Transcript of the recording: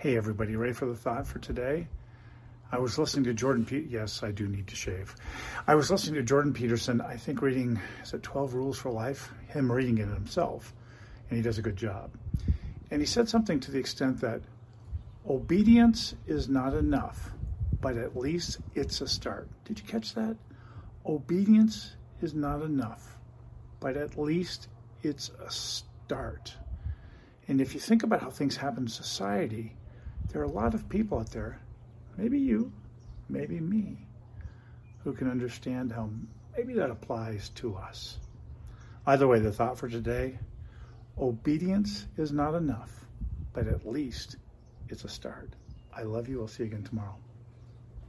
Hey, everybody, ready for the thought for today? I was listening to Jordan. Pe- yes, I do need to shave. I was listening to Jordan Peterson. I think reading is it Twelve Rules for Life. Him reading it himself, and he does a good job. And he said something to the extent that obedience is not enough, but at least it's a start. Did you catch that? Obedience is not enough, but at least it's a start. And if you think about how things happen in society, there are a lot of people out there, maybe you, maybe me, who can understand how maybe that applies to us. Either way, the thought for today obedience is not enough, but at least it's a start. I love you. I'll see you again tomorrow.